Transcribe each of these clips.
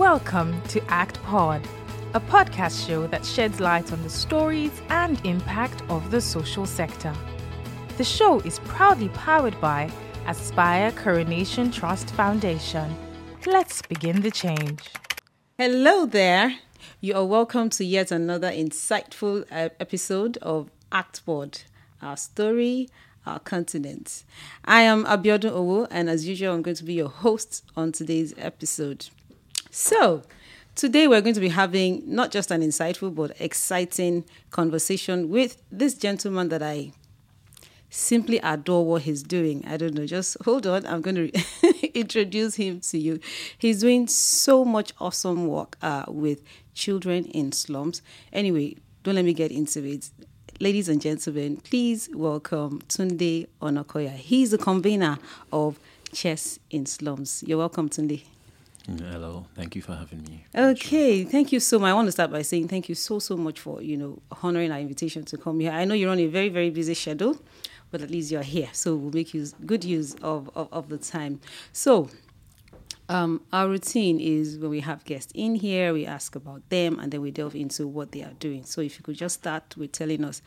Welcome to Act Pod, a podcast show that sheds light on the stories and impact of the social sector. The show is proudly powered by Aspire Coronation Trust Foundation. Let's begin the change. Hello there. You are welcome to yet another insightful uh, episode of Act Pod, our story, our continent. I am Abiodun Owo, and as usual, I'm going to be your host on today's episode. So, today we're going to be having not just an insightful but exciting conversation with this gentleman that I simply adore what he's doing. I don't know, just hold on. I'm going to introduce him to you. He's doing so much awesome work uh, with children in slums. Anyway, don't let me get into it. Ladies and gentlemen, please welcome Tunde Onakoya. He's the convener of Chess in Slums. You're welcome, Tunde. Hello, thank you for having me. Okay, thank you so much. I want to start by saying thank you so so much for you know honoring our invitation to come here. I know you're on a very very busy schedule, but at least you're here, so we'll make use good use of of, of the time. So. Um, our routine is when we have guests in here, we ask about them and then we delve into what they are doing. So, if you could just start with telling us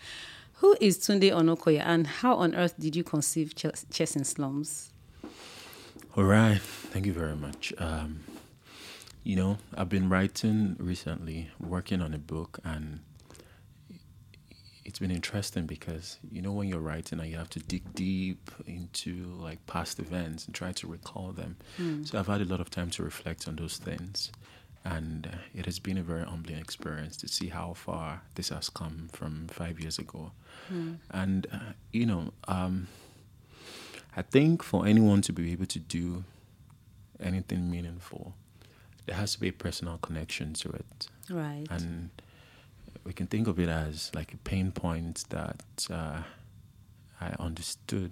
who is Tunde Onakoya and how on earth did you conceive Chess, Chess in Slums? All right, thank you very much. Um, you know, I've been writing recently, working on a book, and it's been interesting because you know when you're writing and you have to dig deep into like past events and try to recall them. Mm. So I've had a lot of time to reflect on those things, and uh, it has been a very humbling experience to see how far this has come from five years ago. Mm. And uh, you know, um, I think for anyone to be able to do anything meaningful there has to be a personal connection to it. Right. And we can think of it as like a pain point that uh, I understood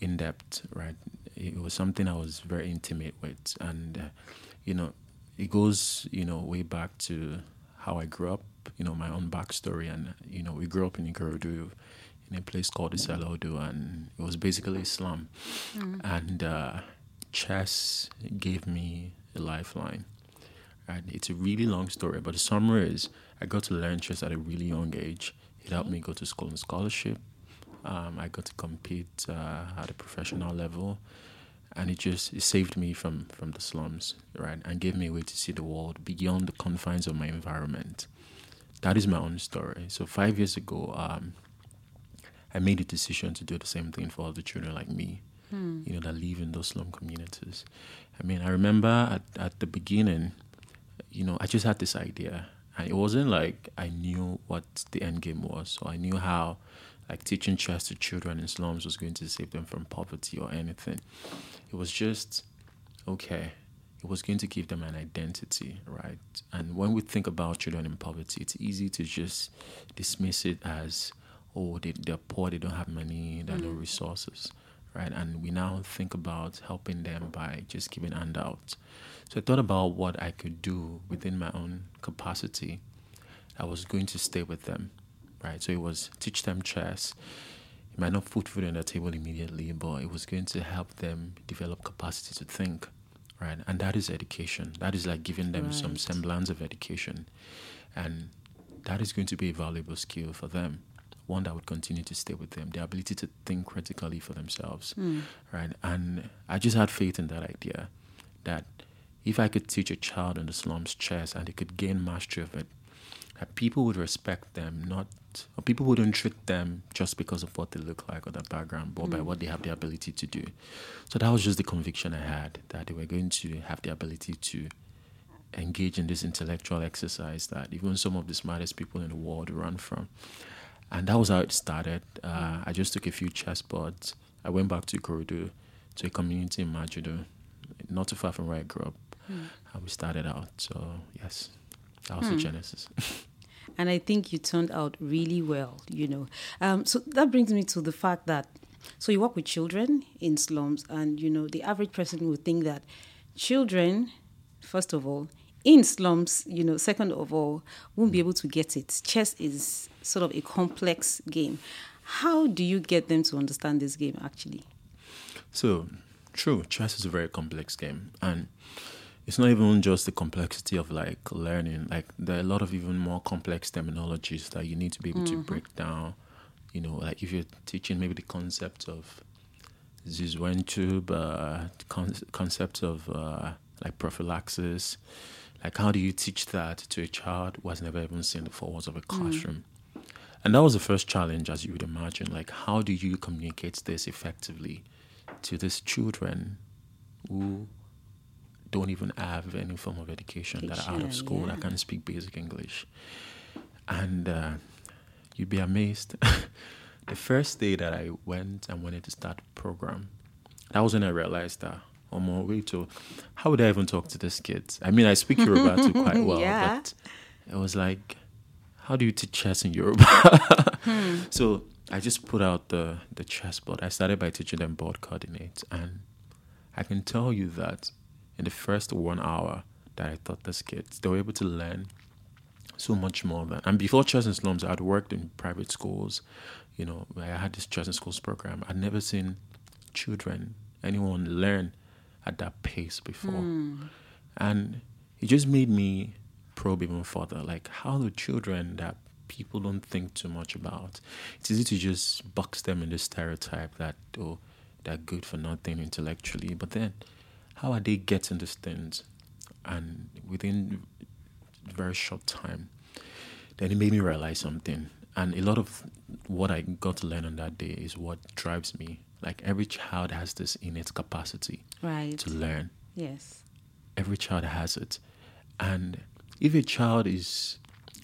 in depth, right? It was something I was very intimate with. And, uh, you know, it goes, you know, way back to how I grew up, you know, my own backstory. And, you know, we grew up in Ikorodu in a place called Isalodu, and it was basically Islam. Mm. And uh, chess gave me a lifeline. And it's a really long story, but the summary is I got to learn chess at a really young age. It helped me go to school and scholarship. Um, I got to compete uh, at a professional level, and it just it saved me from from the slums, right, and gave me a way to see the world beyond the confines of my environment. That is my own story. So five years ago, um, I made a decision to do the same thing for other children like me, hmm. you know, that live in those slum communities. I mean, I remember at, at the beginning, you know, I just had this idea. And it wasn't like I knew what the end game was, or I knew how like teaching chess to children in slums was going to save them from poverty or anything. It was just okay. It was going to give them an identity, right? And when we think about children in poverty, it's easy to just dismiss it as, oh, they, they're poor, they don't have money, they have mm. no resources right? And we now think about helping them by just giving handouts. So I thought about what I could do within my own capacity. I was going to stay with them, right? So it was teach them chess. It might not put food on their table immediately, but it was going to help them develop capacity to think, right? And that is education. That is like giving them right. some semblance of education. And that is going to be a valuable skill for them one that would continue to stay with them, their ability to think critically for themselves, mm. right? And I just had faith in that idea that if I could teach a child in the slums chess and they could gain mastery of it, that people would respect them, not or people wouldn't treat them just because of what they look like or their background, but mm. by hmm. what they have the ability to do. So that was just the conviction I had that they were going to have the ability to engage in this intellectual exercise that even some of the smartest people in the world run from and that was how it started. Uh, I just took a few chess boards. I went back to Ikorodu, to a community in Majudo, not too far from where I grew up, mm. and we started out. So yes, that was hmm. the genesis. and I think you turned out really well. You know, um, so that brings me to the fact that so you work with children in slums, and you know the average person would think that children, first of all, in slums, you know, second of all, won't be able to get it. Chess is sort of a complex game. How do you get them to understand this game actually? So, true, chess is a very complex game. And it's not even just the complexity of like learning. Like there are a lot of even more complex terminologies that you need to be able to break down. You know, like if you're teaching maybe the concept of zugzwang, uh, con- concept of uh, like prophylaxis, like how do you teach that to a child who has never even seen the four walls of a classroom? And that was the first challenge, as you would imagine. Like, how do you communicate this effectively to these children who don't even have any form of education, that are out of school, yeah. that can speak basic English? And uh, you'd be amazed. the first day that I went and wanted to start the program, that was when I realized that. Oh my wait to how would I even talk to this kid? I mean I speak Yoruba too quite well, Yeah. but it was like how do you teach chess in Yoruba? Hmm. So I just put out the the chessboard. I started by teaching them board coordinates, and I can tell you that in the first one hour that I taught these kids, they were able to learn so much more than. And before chess in slums, I'd worked in private schools. You know, I had this chess and schools program. I'd never seen children, anyone learn at that pace before, hmm. and it just made me probe even further. Like, how do children that people don't think too much about? It's easy to just box them in this stereotype that oh, they're good for nothing intellectually, but then how are they getting these things? And within very short time, then it made me realize something. And a lot of what I got to learn on that day is what drives me. Like every child has this innate capacity Right. to learn. Yes. Every child has it. And if a child is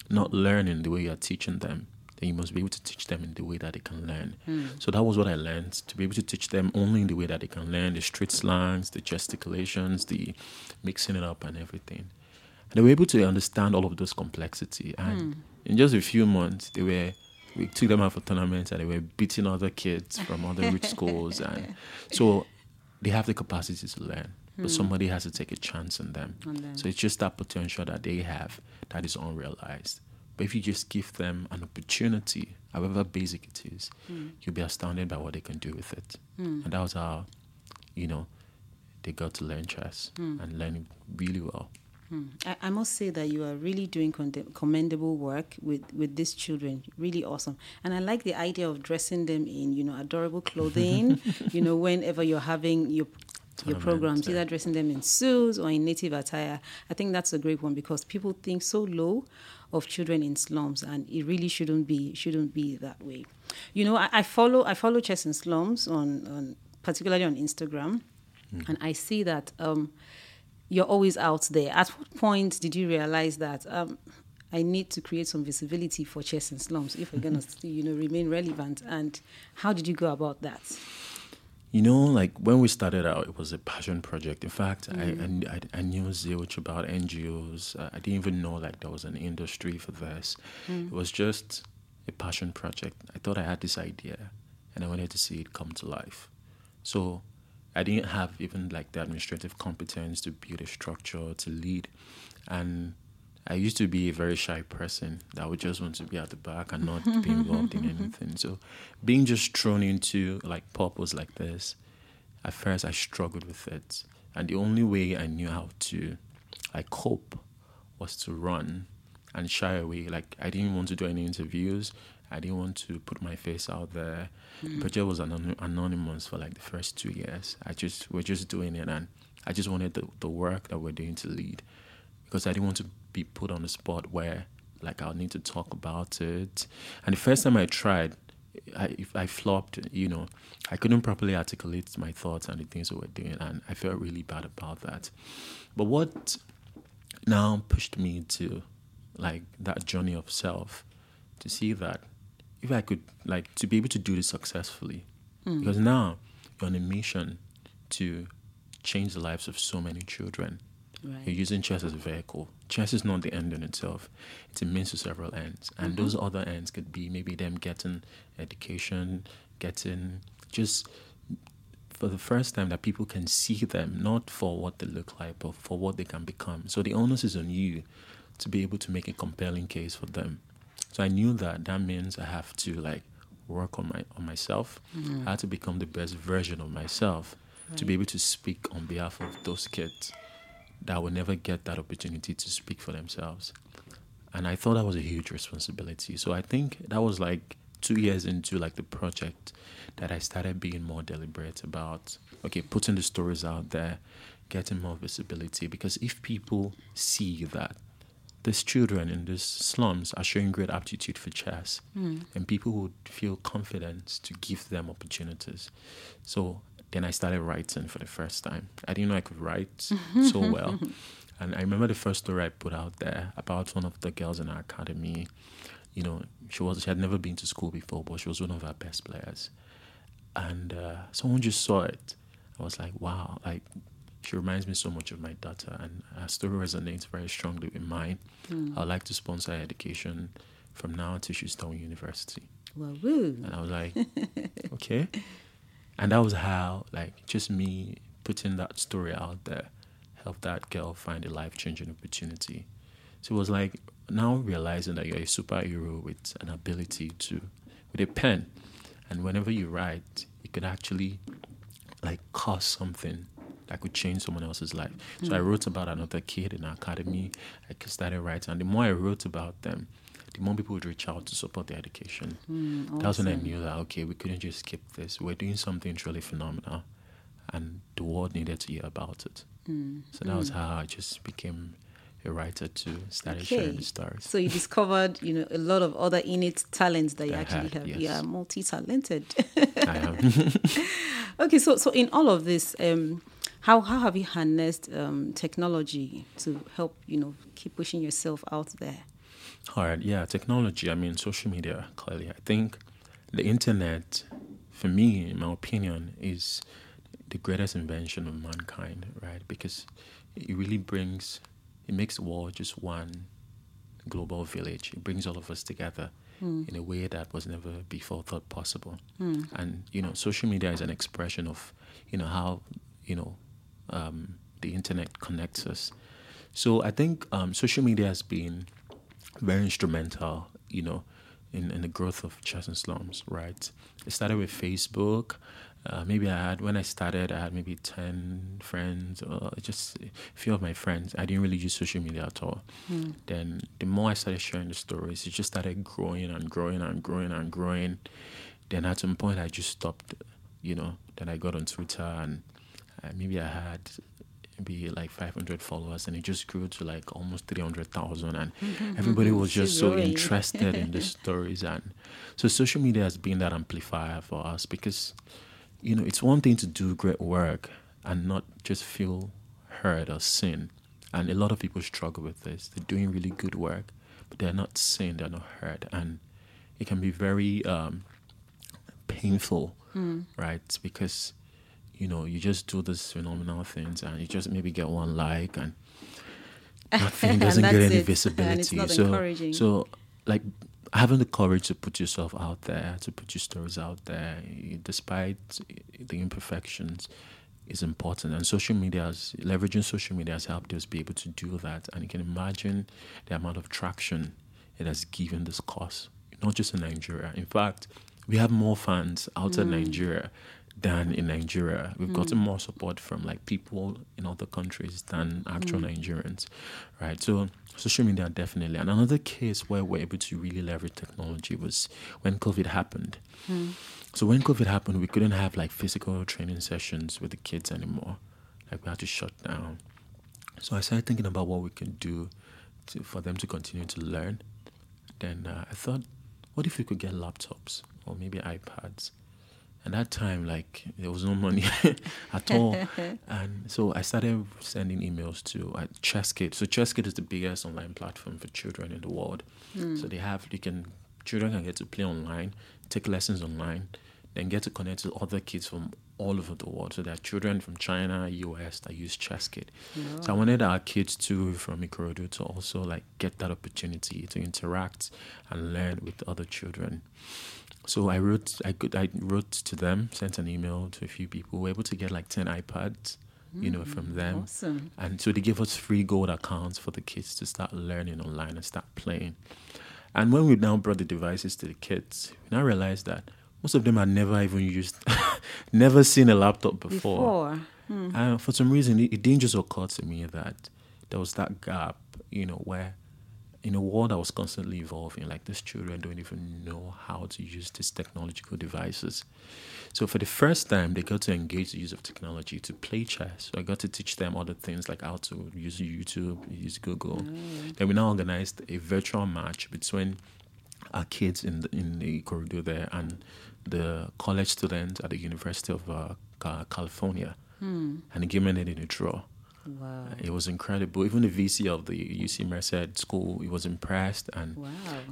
not learning the way you're teaching them, then you must be able to teach them in the way that they can learn. Hmm. So that was what I learned to be able to teach them only in the way that they can learn the street slangs, the gesticulations, the mixing it up, and everything. And they were able to understand all of those complexity. And hmm. in just a few months, they were we took them out for tournaments and they were beating other kids from other rich schools and so they have the capacity to learn but hmm. somebody has to take a chance on them. On them. so it's just that potential that they have that is unrealized. But if you just give them an opportunity however basic it is hmm. you'll be astounded by what they can do with it. Hmm. And that was how you know they got to learn chess and learn it really well I, I must say that you are really doing commendable work with, with these children. Really awesome. And I like the idea of dressing them in, you know, adorable clothing, you know, whenever you're having your your programs, either dressing them in suits or in native attire. I think that's a great one because people think so low of children in slums and it really shouldn't be shouldn't be that way. You know, I, I follow I follow chess in slums on, on particularly on Instagram and I see that um you're always out there. At what point did you realize that um, I need to create some visibility for chess in slums if we're going to, you know, remain relevant? And how did you go about that? You know, like when we started out, it was a passion project. In fact, I, I, I knew zilch about NGOs. I didn't even know like there was an industry for this. It was just a passion project. I thought I had this idea, and I wanted to see it come to life. So I didn't have even like the administrative competence to build a structure to lead, and I used to be a very shy person that would just want to be at the back and not be involved in anything. So being just thrown into like purpose like this, at first I struggled with it. And the only way I knew how to like cope was to run and shy away. Like I didn't want to do any interviews. I didn't want to put my face out there. Mm. The project was anon- anonymous for like the first two years. I just we're just doing it and I just wanted the, the work that we're doing to lead because I didn't want to be put on the spot where like I'll need to talk about it. And the first time I tried, I I flopped, you know, I couldn't properly articulate my thoughts and the things that we're doing, and I felt really bad about that. But what now pushed me to like that journey of self to see that if I could like to be able to do this successfully, hmm. because now you're on a mission to change the lives of so many children. You're using chess as a vehicle. Chess is not the end in itself. It's a means to several ends. And mm-hmm. those other ends could be maybe them getting education, getting just for the first time that people can see them, not for what they look like, but for what they can become. So the onus is on you to be able to make a compelling case for them. So I knew that that means I have to like work on my on myself. Mm. I had to become the best version of myself to be able to speak on behalf of those kids that will never get that opportunity to speak for themselves. And I thought that was a huge responsibility. So I think that was like two years into like the project that I started being more deliberate about okay, putting the stories out there, getting more visibility. Because if people see that these children in these slums are showing great aptitude for chess, mm. and people would feel confident to give them opportunities. So then I started writing for the first time. I didn't know I could write so well. And I remember the first story I put out there about one of the girls in our academy. You know, she was she had never been to school before, but she was one of our best players. And uh, someone just saw it. I was like, wow, like she reminds me so much of my daughter, and her story resonates very strongly with mine. Mm. I'd like to sponsor her education from now until she's done university. Well, woo. And I was like, okay. And that was how, like, just me putting that story out there helped that girl find a life changing opportunity. So it was like now realizing that you're a superhero with an ability to, with a pen, and whenever you write, you could actually like cause something that could change someone else's life. Mm. So I hmm. wrote about another kid in our academy. I started writing, and the more I wrote about them, the more people would reach out to support their education. Mm, awesome. That was when I knew that okay, we couldn't just skip this. We're doing something truly phenomenal, and the world needed to hear about it. Mm, so that was how I just became a writer to start okay. sharing the stories. So you discovered, you know, a lot of other innate talents that you I actually had, have. Yes. Yeah, multi-talented. I am. okay, so so in all of this, um, how how have you harnessed um, technology to help you know keep pushing yourself out there? All right, yeah, technology. I mean, social media. Clearly, I think the internet, for me, in my opinion, is the greatest invention of mankind, right? Because it really brings, it makes the world just one global village. It brings all of us together mm. in a way that was never before thought possible. Mm. And you know, social media is an expression of, you know, how you know um, the internet connects us. So I think um, social media has been very instrumental, you know, in, in the growth of chess in slums, right? It started with Facebook. Uh, maybe I had when I started, I had maybe ten friends, or just a few of my friends. I didn't really use social media at all. Mm. Then the more I started sharing the stories, it just started growing and growing and growing and growing. Then at some point, I just stopped. You know, then I got on Twitter and uh, maybe I had maybe like 500 followers and it just grew to like almost 300,000 and everybody was just so interested in the stories and so social media has been that amplifier for us because you know, it's one thing to do great work and not just feel heard or seen. And a lot of people struggle with this. They're doing really good work, but they're not seen, they're not heard. And it can be very um, painful, mm. right? Because, you know, you just do these phenomenal things and you just maybe get one like and nothing doesn't get any it. visibility. so, so, like, having the courage to put yourself out there, to put your stories out there, despite the imperfections, is important. And social media, has, leveraging social media has helped us be able to do that. And you can imagine the amount of traction it has given this cause, not just in Nigeria. In fact, we have more fans outside mm. Nigeria than in Nigeria. We've mm. gotten more support from like people in other countries than actual mm. Nigerians, right? So social media definitely. And another case where we're able to really leverage technology was when COVID happened. Mm. So when COVID happened, we couldn't have like physical training sessions with the kids anymore. Like we had to shut down. So I started thinking about what we can do to, for them to continue to learn. Then uh, I thought, what if we could get laptops or maybe iPads? At that time, like there was no money at all, and so I started sending emails to uh, ChessKid. So ChessKid is the biggest online platform for children in the world. Mm. So they have you can children can get to play online, take lessons online, then get to connect to other kids from all over the world. So there are children from China, US that use ChessKid. Yeah. So I wanted our kids too from Ikorodu to also like get that opportunity to interact and learn with other children. So I wrote, I could, I wrote to them, sent an email to a few people. We were able to get like ten iPads, you know, from mm, them. Awesome. And so they gave us free gold accounts for the kids to start learning online and start playing. And when we now brought the devices to the kids, we now realized that most of them had never even used, never seen a laptop before. before. Mm. And for some reason, it, it didn't just occur to me that there was that gap, you know, where in a world that was constantly evolving, like these children don't even know how to use these technological devices. So for the first time, they got to engage the use of technology to play chess. So I got to teach them other things like how to use YouTube, use Google. Mm. Then we now organized a virtual match between our kids in the, in the Ikorodu there and the college students at the University of uh, California. Hmm. And the game ended in a draw. Wow. It was incredible. Even the VC of the UC Merced school, he was impressed, and wow.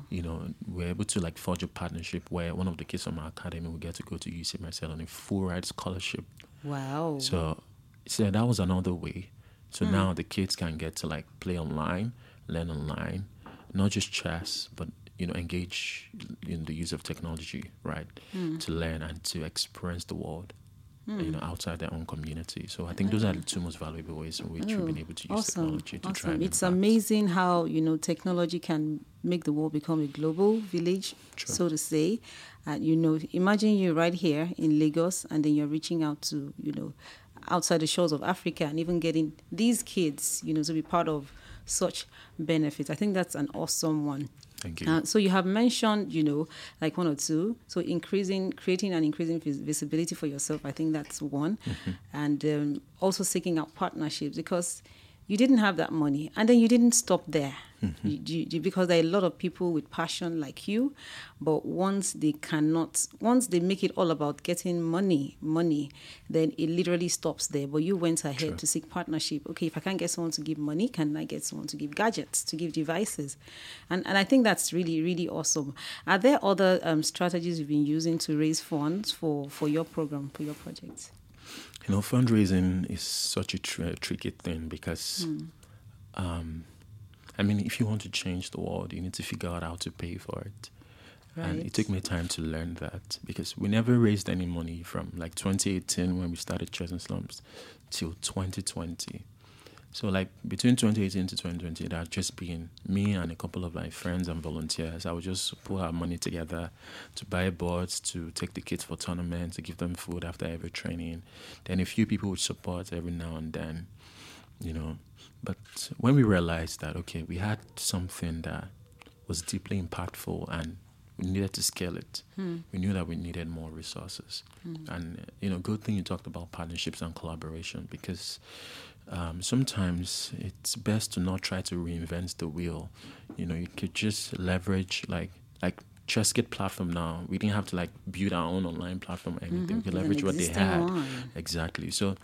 you know, we are able to like forge a partnership where one of the kids from our academy will get to go to UC Merced on a full ride scholarship. Wow! So, so that was another way. So mm. now the kids can get to like play online, learn online, not just chess, but you know, engage in the use of technology, right, mm. to learn and to experience the world mm. you know, outside their own community. So I think those are the two most valuable ways in which oh, we've been able to use awesome. technology to awesome. try. It's amazing how you know technology can make the world become a global village, so to say. And you know, imagine you're right here in Lagos, and then you're reaching out to you know outside the shores of Africa, and even getting these kids, you know, to be part of such benefits. I think that's an awesome one. Thank you. Uh, so you have mentioned, you know, like one or two. So increasing, creating and increasing visibility for yourself. I think that's one, mm-hmm. and um, also seeking out partnerships because you didn't have that money, and then you didn't stop there mm-hmm. you, you, because there are a lot of people with passion like you, but once they cannot, once they make it all about getting money, money, then it literally stops there. But you went ahead sure. to seek partnership. Okay, if I can't get someone to give money, can I get someone to give gadgets, to give devices? And and I think that's really really awesome. Are there other um, strategies you've been using to raise funds for for your program for your projects? You know, fundraising is such a tr- tricky thing because. Mm. Um, I mean, if you want to change the world, you need to figure out how to pay for it. Right. And it took me time to learn that because we never raised any money from like 2018 when we started Chess in Slums till 2020. So like between 2018 to 2020, that had just been me and a couple of my friends and volunteers. I would just pull our money together to buy boards, to take the kids for tournaments, to give them food after every training. Then a few people would support every now and then, you know. But when we realized that, okay, we had something that was deeply impactful and we needed to scale it, hmm. we knew that we needed more resources. Hmm. And, you know, good thing you talked about partnerships and collaboration because um, sometimes it's best to not try to reinvent the wheel. You know, you could just leverage, like, like ChessKid platform now. We didn't have to like build our own online platform or anything. Mm-hmm. We could leverage what they had. One. Exactly. So,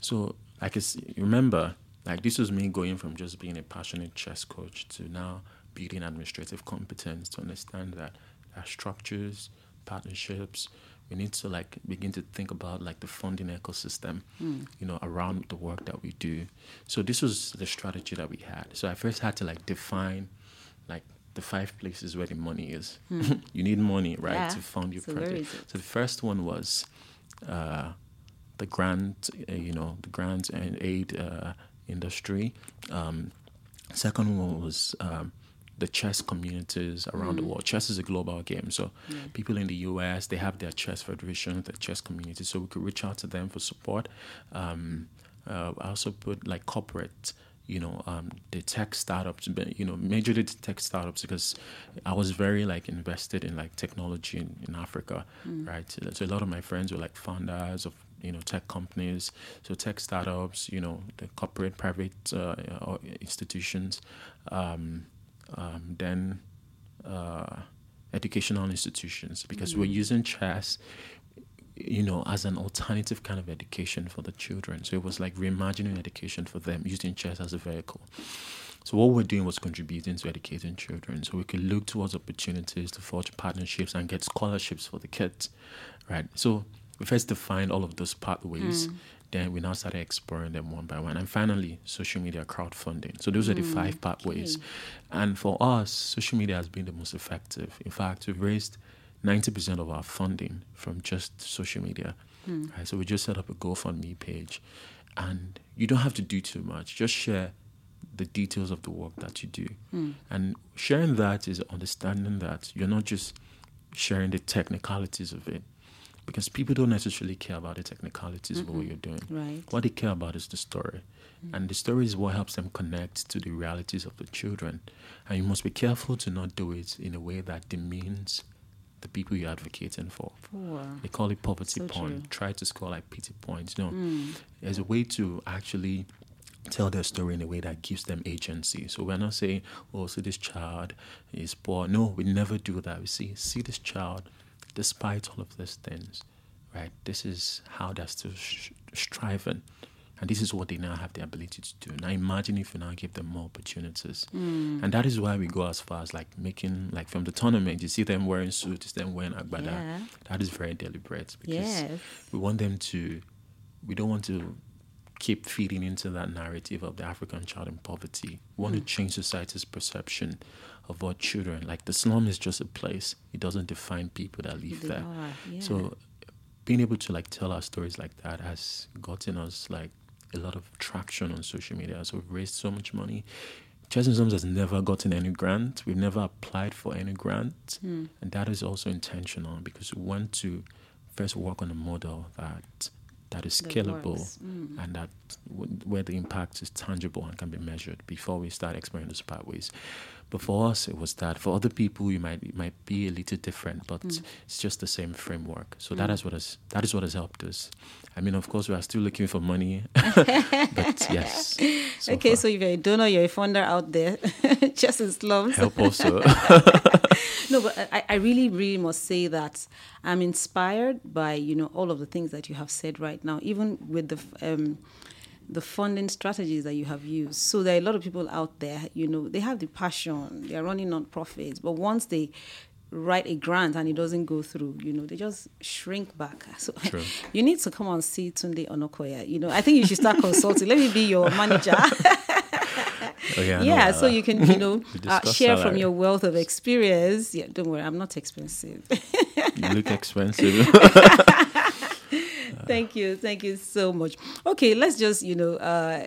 so like, remember like this was me going from just being a passionate chess coach to now building administrative competence to understand that our structures, partnerships, we need to like begin to think about like the funding ecosystem, mm. you know, around the work that we do. So this was the strategy that we had. So I first had to like define like the five places where the money is. Mm. you need money, right, yeah. to fund your so project. So the first one was uh, the grant, uh, you know, the grant and aid uh, industry. Um, second one was um, the chess communities around mm. the world. Chess is a global game, so yeah. people in the US they have their chess federation, their chess community, so we could reach out to them for support. Um, uh, I also put like corporate you know um, the tech startups you know majorly the tech startups because i was very like invested in like technology in, in africa mm. right so a lot of my friends were like founders of you know tech companies, so tech startups, you know the corporate private uh, institutions, um, um, then uh, educational institutions because mm-hmm. we're using chess you know, as an alternative kind of education for the children. So it was like reimagining education for them using chess as a vehicle. So what we're doing was contributing to educating children. So we could look towards opportunities to forge partnerships and get scholarships for the kids, right? So we first defined all of those pathways. Mm. Then we now started exploring them one by one. And finally, social media crowdfunding. So those mm. are the mm, five pathways. Okay. And for us, social media has been the most effective. In fact, we've raised 90% of our funding from just social media. Mm. Right, so we just set up a GoFundMe page. And you don't have to do too much. Just share the details of the work that you do. Mm. And sharing that is understanding that you're not just sharing the technicalities of it, because people don't necessarily care about the technicalities mm of what you're doing. Right. What they care about is the story. Mm. And the story is what helps them connect to the realities of the children. And you must be careful to not do it in a way that demeans the people you're advocating for. They call it poverty So porn. true. Try to score like pity points. No, Mm. there's a way to actually tell their story in a way that gives them agency. So we're not saying, oh, so this child is poor. No, we never do that. We see, see this child, despite all of these things, right? This is how they're still sh- striving. And this is what they now have the ability to do. Now imagine if you now give them more opportunities. Mm. And that is why we go as far as like making, like from the tournament, you see them wearing suits, them wearing agbada. Yeah. That is very deliberate because Yes. we want them to we don't want to keep feeding into that narrative of the african child in poverty we want to change society's perception of what children like the slum is just a place it doesn't define people that live They there are, yeah. so being able to like tell our stories like that has gotten us like a lot of traction on social media so we've raised so much money and Sums has never gotten any grant. We've never applied for any grant. Hmm. And that is also intentional because we want to first work on a model that that is scalable works. Mm. and that w- where the impact is tangible and can be measured before we start exploring those pathways. But for us, it was that. For other people, you might it might be a little different, but Mm. it's just the same framework. So that is what has that is what has helped us. I mean, of course, we are still looking for money, but yes. so okay, far. so if you're a donor, you're a funder out there, just in slums. help also. No, but I, I really, really must say that I'm inspired by you know all of the things that you have said right now, even with the um, the funding strategies that you have used. So there are a lot of people out there, you know, they have the passion, they are running non-profits, but once they write a grant and it doesn't go through, you know, they just shrink back. So True. you need to come and see Tunde Onakoya. You know, I think you should start consulting. Let me be your manager. Oh, yeah, I yeah, that. so you can, you know, uh, share from your wealth of experience. Yeah, don't worry, I'm not expensive. you look expensive. Thank you, thank you so much. Okay, let's just, you know, uh,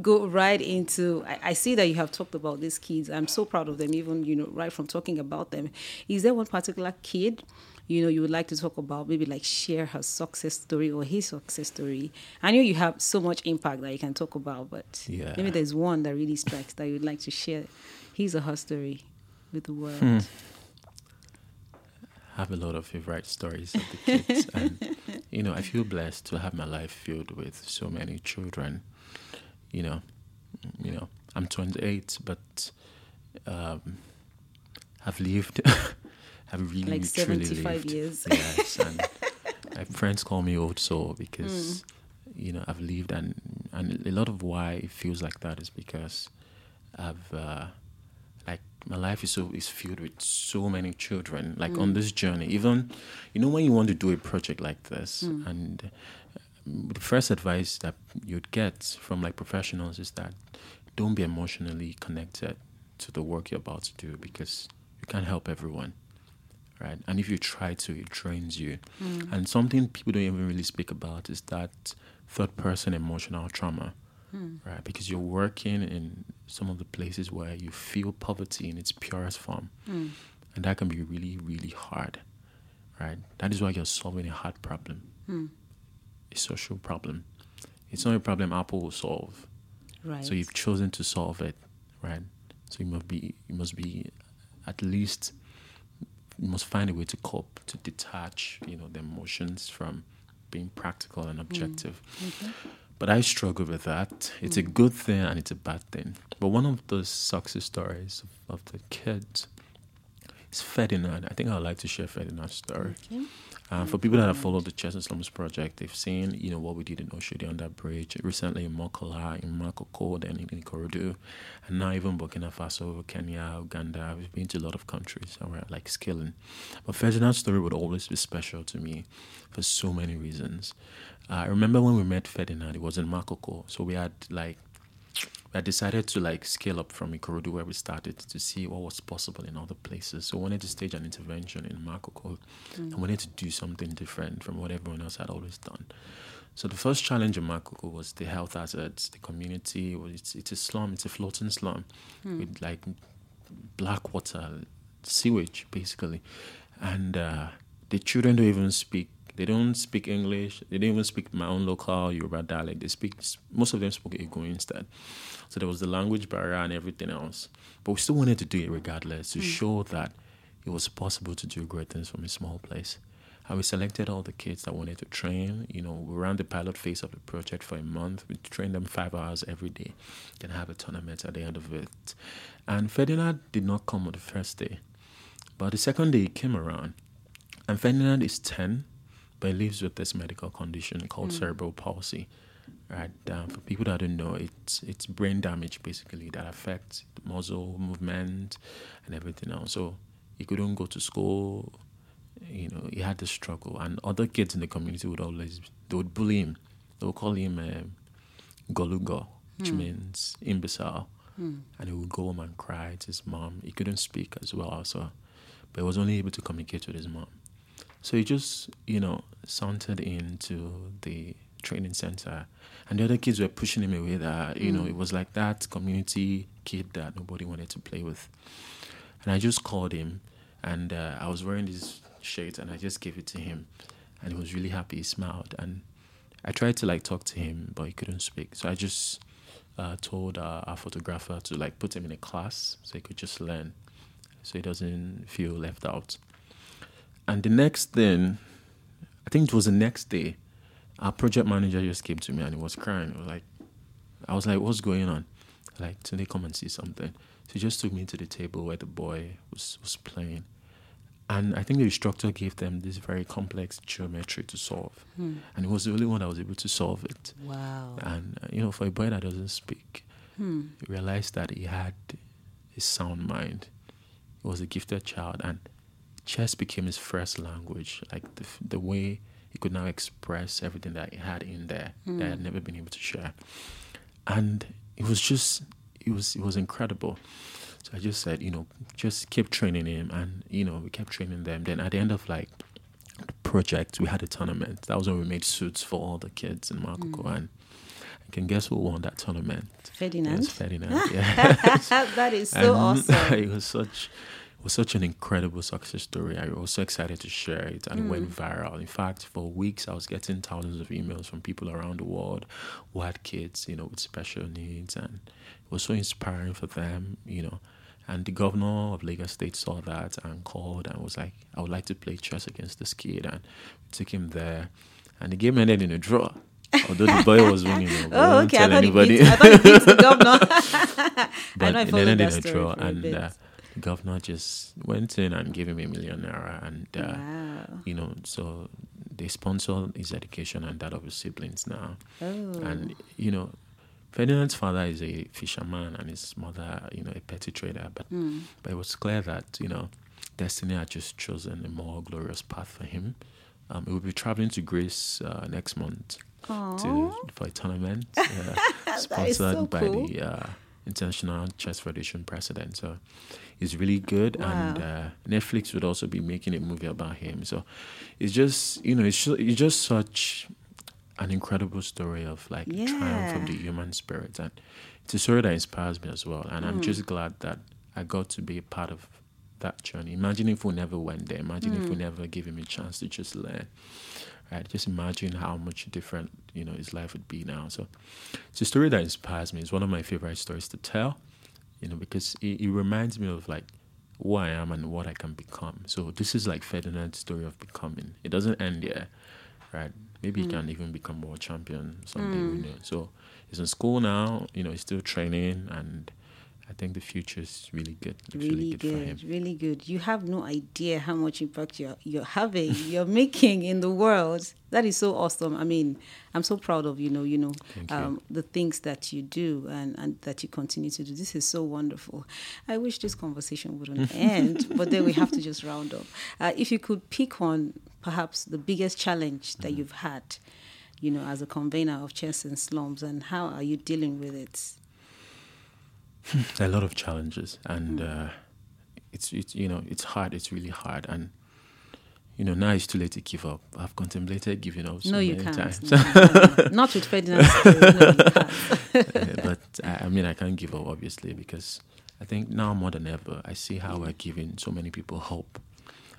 go right into. I, I see that you have talked about these kids. I'm so proud of them, even, you know, right from talking about them. Is there one particular kid? You know, you would like to talk about maybe like share her success story or his success story. I know you have so much impact that you can talk about, but Yeah. maybe there's one that really strikes that you'd like to share his or her story with the world. Hmm. Have a lot of favorite stories of the kids and you know i feel blessed to have my life filled with so many children you know you know i'm 28 but um have lived have really Like truly 75 lived years. yes and my friends call me old soul because Mm. you know i've lived and and a lot of why it feels like that is because i've uh my life is so is filled with so many children like Mm. on this journey even you know when you want to do a project like this Mm. and um, the first advice that you'd get from like professionals is that don't be emotionally connected to the work you're about to do because you can't help everyone right and if you try to it drains you Mm. and something people don't even really speak about is that third person emotional trauma Mm. right? Because you're working in some of the places where you feel poverty in its purest form, Mm. and that can be really, really hard, right? That is why you're solving a hard problem, Mm. a social problem. It's not a problem Apple will solve, Right. so you've chosen to solve it, right? So you must be, you must be, at least, you must find a way to cope, to detach, you know, the emotions from being practical and objective. But I struggle with that. It's a good thing and it's a bad thing. But one of the success stories of, the kids is Ferdinand. I think I'd like to share Ferdinand's story. Okay. Uh, for people that have followed the Chess in Slums project, they've seen, you know, what we did in Oshodi on that bridge, recently in Mokola, in Makoko, then in Ikorodu, and now even Burkina Faso, Kenya, Uganda. We've been to a lot of countries and we're like skilling. But Ferdinand's story would always be special to me for so many reasons. I remember when we met Ferdinand, it was in Makoko. So we had like I decided to like scale up from Ikorodu where we started to see what was possible in other places. So I wanted to stage an intervention in Makoko. I wanted to do something different from what everyone else had always done. So the first challenge in Makoko was the health hazards. The community was it's, it's a slum, it's a floating slum with like black water, sewage basically, and uh, the children don't even speak They don't speak English. They didn't even speak my own local Yoruba dialect. They speak most of them spoke Igbo instead. So there was the language barrier and everything else. But we still wanted to do it regardless to mm. show that it was possible to do great things from a small place. And we selected all the kids that wanted to train. You know, we ran the pilot phase of the project for a month. We trained them five hours every day, then have a tournament at the end of it. And Ferdinand did not come on the first day. But the second day he came around. And Ferdinand is 10, but he lives with this medical condition called mm. cerebral palsy. Right, um, for people that don't know, it's it's brain damage basically that affects the muscle movement and everything else. So he couldn't go to school. You know, he had to struggle, and other kids in the community would always they would bully him. They would call him um, Golugo, which mm. means imbecile, mm. and he would go home and cry to his mom. He couldn't speak as well, also, but he was only able to communicate with his mom. So he just, you know, sauntered into the training center, and the other kids were pushing him away. That you mm. know, it was like that community kid that nobody wanted to play with. And I just called him, and uh, I was wearing this shirt, and I just gave it to him, and he was really happy. He smiled, and I tried to like talk to him, but he couldn't speak. So I just uh, told uh, our photographer to like put him in a class so he could just learn, so he doesn't feel left out. And the next thing, I think it was the next day, our project manager just came to me and he was crying. I was like, I was like, what's going on? Like, today come and see something. So he just took me to the table where the boy was, was playing. And I think the instructor gave them this very complex geometry to solve. Hmm. And he was the only one that was able to solve it. Wow. And, uh, you know, for a boy that doesn't speak, hmm. he realized that he had a sound mind. He was a gifted child. And chess became his first language. Like the, the way he could now express everything that he had in there hmm. that I had never been able to share. And it was just it was it was incredible. So I just said, you know, just keep training him, and you know, we kept training them. Then at the end of like the project, we had a tournament. That was when we made suits for all the kids in Makoko, mm. and I can guess who won that tournament? Ferdinand. Yes, Ferdinand. Yeah, that is so and awesome. It was such was such an incredible success story. I was so excited to share it and mm. it went mm. viral. In fact, for weeks I was getting thousands of emails from people around the world who had kids, you know, with special needs and it was so inspiring for them, you know. And the governor of Lagos State saw that and called and was like, I would like to play chess against this kid. And we took him there. And the game ended in a draw. Although the boy was winning, you know, oh, okay. I thought, anybody. Beat, I thought he beat the governor. but it ended in a draw. And uh, governor just went in and gave him a million naira. And, uh, wow. you know, so they sponsor his education and that of his siblings now. Oh. And, you know, Ferdinand's father is a fisherman and his mother, you know, a petty trader. But mm. but it was clear that you know, destiny had just chosen a more glorious path for him. Um, he will be traveling to Greece uh, next month to, for a tournament uh, sponsored so by cool. the uh, International Chess Federation president. So he's really good, wow. and uh, Netflix would also be making a movie about him. So it's just you know, it's just, it's just such an incredible story of like yeah. triumph of the human spirit, and it's a story that inspires me as well. And mm. I'm just glad that I got to be a part of that journey. Imagine if we never went there. Imagine mm. if we mm. never gave him a chance to just learn. Right? Just imagine how much different you know his life would be now. So it's a story that inspires me. It's one of my favorite stories to tell. You know, because it, it reminds me of like who I am and what I can become. So this is like Ferdinand's story of becoming. It doesn't end there, right? Maybe mm. he can even become world champion someday. Mm. You know. So he's in school now. You know, he's still training, and I think the future is really good. Really, really, good, for him. Really good. You have no idea how much impact you're you're having, you're making in the world. That is so awesome. I mean, I'm so proud of you know, you know, um, you. the things that you do and, and that you continue to do. This is so wonderful. I wish this conversation wouldn't end, but then we have to just round up. Uh, if you could pick on perhaps the biggest challenge that mm-hmm. you've had, you know, as a convener of chess in slums, and how are you dealing with it? A lot of challenges, and mm. uh, it's it's you know it's hard. It's really hard, and you know now it's too late to give up. I've contemplated giving up so no, many you can't. times. No, no, Not with Ferdinand. no, but I, I mean, I can't give up obviously because I think now more than ever, I see how we're giving so many people hope.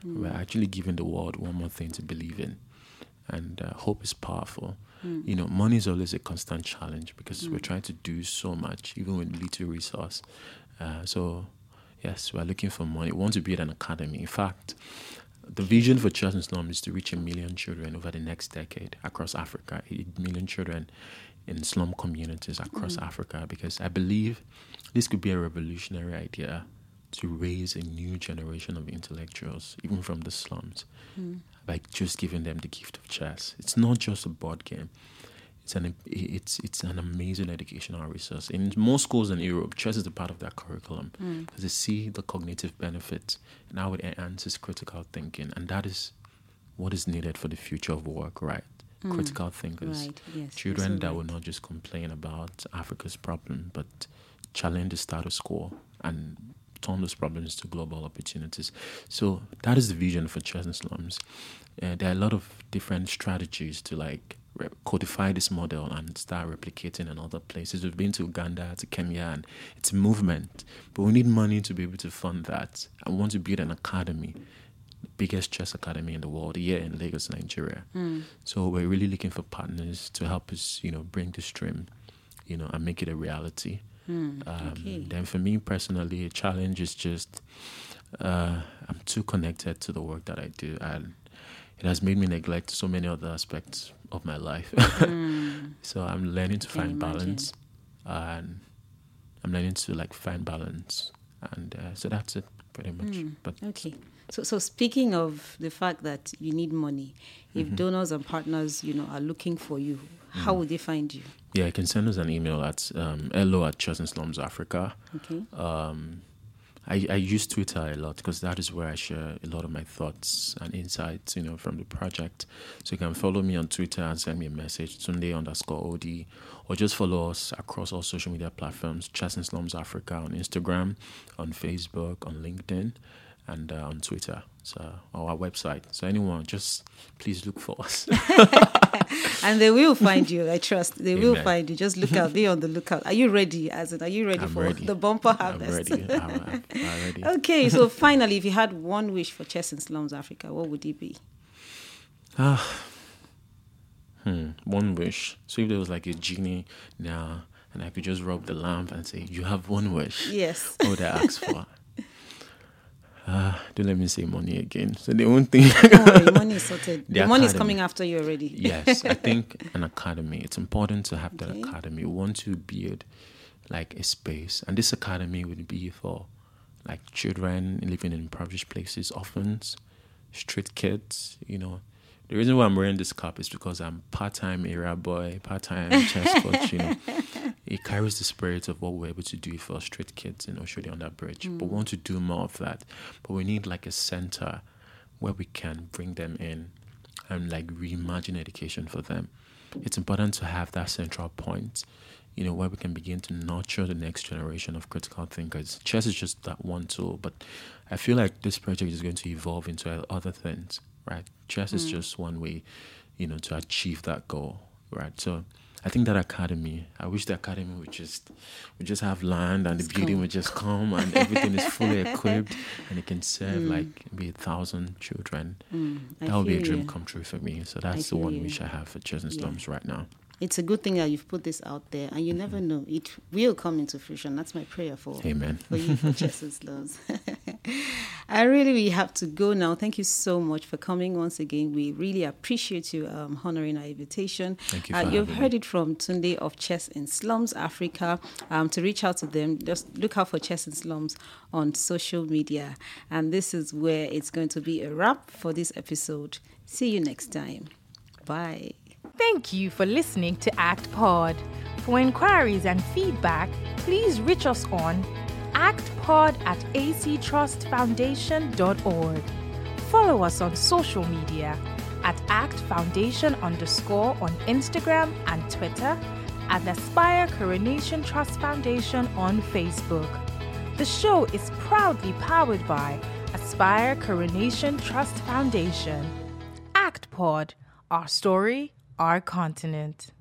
Mm. We're actually giving the world one more thing to believe in. and uh, hope is powerful. Mm. You know, money is always a constant challenge because mm. we're trying to do so much, even with little resource. Uh, so, yes, we're looking for money. We want to build an academy. In fact, the vision for Children Slum is to reach a million children over the next decade across Africa, a million children in slum communities across mm. Africa, because I believe this could be a revolutionary idea to raise a new generation of intellectuals, even from the slums, mm. By just giving them the gift of chess. It's not just a board game. It's an it's it's an amazing educational resource. In most schools in Europe, chess is a part of their curriculum mm. because they see the cognitive benefits and how it enhances critical thinking, and that is what is needed for the future of work, right? Mm. Critical thinkers, right. yes, children that will not just complain about Africa's problem, but challenge the status quo and turn those problems to global opportunities. So that is the vision for Chess in Slums. Uh, there are a lot of different strategies to like re- codify this model and start replicating in other places. We've been to Uganda, to Kenya, and it's a movement. But we need money to be able to fund that. I want to build an academy, the biggest chess academy in the world here in Lagos, Nigeria. Mm. So we're really looking for partners to help us, you know, bring this dream, you know, and make it a reality. Mm, um, okay. Then for me personally, a challenge is just uh, I'm too connected to the work that I do, and it has made me neglect so many other aspects of my life. Mm. so I'm learning to find balance, and I'm learning to like find balance, and uh, so that's it pretty much. Mm. But okay. So, so speaking of the fact that you need money, if mm-hmm. donors and partners, you know, are looking for you, how would they find you? Yeah, you can send us an email at um, hello at Chess in Slums Africa. Okay. Um, I, I use Twitter a lot because that is where I share a lot of my thoughts and insights, you know, from the project. So you can follow me on Twitter and send me a message, Tunde underscore OD, or just follow us across all social media platforms, Chess in Slums Africa on Instagram, on Facebook, on LinkedIn and uh, on Twitter, so our website. So anyone, just please look for us. and they will find you. I trust they Amen. will find you. Just look out. Be on the lookout. Are you ready? As in, are you ready I'm for ready. the bumper harvest? I'm ready. I'm, I'm ready. okay. So finally, if you had one wish for Chess in Slums Africa, what would it be? Ah. Hmm, one wish. So if there was like a genie now, and I could just rub the lamp and say, "You have one wish." Yes. What would I ask for? Uh, don't let me say money again. So the only thing. money is sorted. the, the money is coming after you already. yes, I think an academy. It's important to have that okay. academy. We want to build like a space, and this academy would be for like children living in impoverished places, orphans, street kids. You know, the reason why I'm wearing this cap is because I'm part-time area boy, part-time chess coach. You know, it carries the spirit of what we're able to do for street kids in Oshodi on that bridge. Mm. But we want to do more of that. But we need like a center where we can bring them in and like reimagine education for them. It's important to have that central point, you know, where we can begin to nurture the next generation of critical thinkers. Chess is just that one tool, but I feel like this project is going to evolve into other things, right? Chess mm. is just one way, you know, to achieve that goal, right? So I think that academy. I wish the academy would just would just have land and it's the building cool. would just come and everything is fully equipped and it can serve mm. like maybe a thousand children. Mm, that would be a dream you. come true for me. So that's the one you. wish I have for children's yeah. slums right now it's a good thing that you've put this out there, and you never mm-hmm. know it will come into fruition. That's my prayer for Amen. for you for Jesus loves. I really, really have to go now. Thank you so much for coming once again. We really appreciate you um, honoring our invitation. Thank you. Uh, you've heard me. it from Tunde of Chess in Slums Africa. Um, to reach out to them, just look out for Chess in Slums on social media. And this is where it's going to be a wrap for this episode. See you next time. Bye. Thank you for listening to Act Pod. For inquiries and feedback, please reach us on actpod at actrustfoundation.org. Follow us on social media at actfoundation underscore on Instagram and Twitter, and Aspire Coronation Trust Foundation on Facebook. The show is proudly powered by Aspire Coronation Trust Foundation. ActPod, our story, our continent.